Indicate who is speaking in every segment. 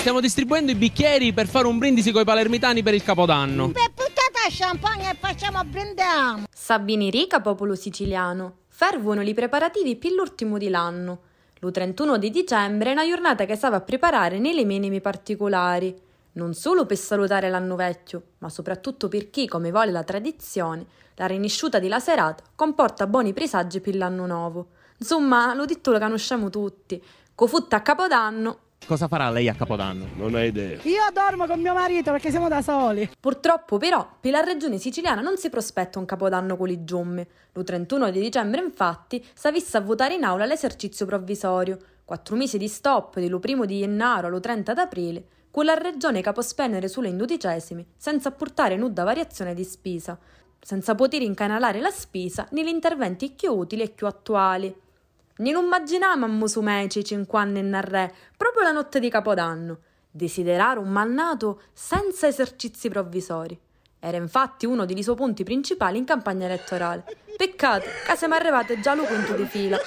Speaker 1: Stiamo distribuendo i bicchieri per fare un brindisi coi palermitani per il Capodanno.
Speaker 2: Per puttata champagne e facciamo brindiamo.
Speaker 3: Sabini rica, popolo siciliano. Fervono i preparativi per l'ultimo di l'anno. Lo 31 di dicembre è una giornata che stava a preparare nelle minimi particolari. Non solo per salutare l'anno vecchio, ma soprattutto per chi, come vuole la tradizione, la rinisciuta di la serata comporta buoni presagi per l'anno nuovo. Insomma, lo detto lo conosciamo tutti. Cofutta a Capodanno
Speaker 1: Cosa farà lei a Capodanno?
Speaker 4: Non hai idea.
Speaker 5: Io dormo con mio marito perché siamo da soli.
Speaker 3: Purtroppo però per la regione siciliana non si prospetta un capodanno con le giumme. Lo 31 di dicembre infatti si visse a votare in aula l'esercizio provvisorio. Quattro mesi di stop dallo primo di gennaio allo 30 d'aprile, con la regione capospennere sulle indodicesimi senza apportare nuda variazione di spesa, senza poter incanalare la spesa negli interventi più utili e più attuali. Non immaginavamo su meci cinque anni in re, proprio la notte di Capodanno, desiderare un malnato senza esercizi provvisori. Era infatti uno dei suoi punti principali in campagna elettorale. Peccato che siamo arrivati già al quinto di fila.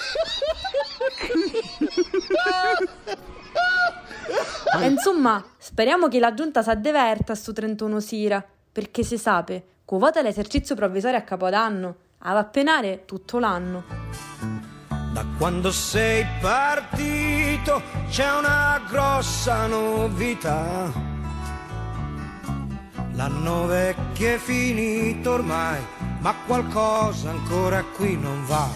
Speaker 3: E insomma, speriamo che la giunta si addeverta sto 31 sera, perché si sape, con vota l'esercizio provvisorio a Capodanno, a va penare tutto l'anno.
Speaker 6: Da quando sei partito c'è una grossa novità. L'anno vecchio è finito ormai, ma qualcosa ancora qui non va.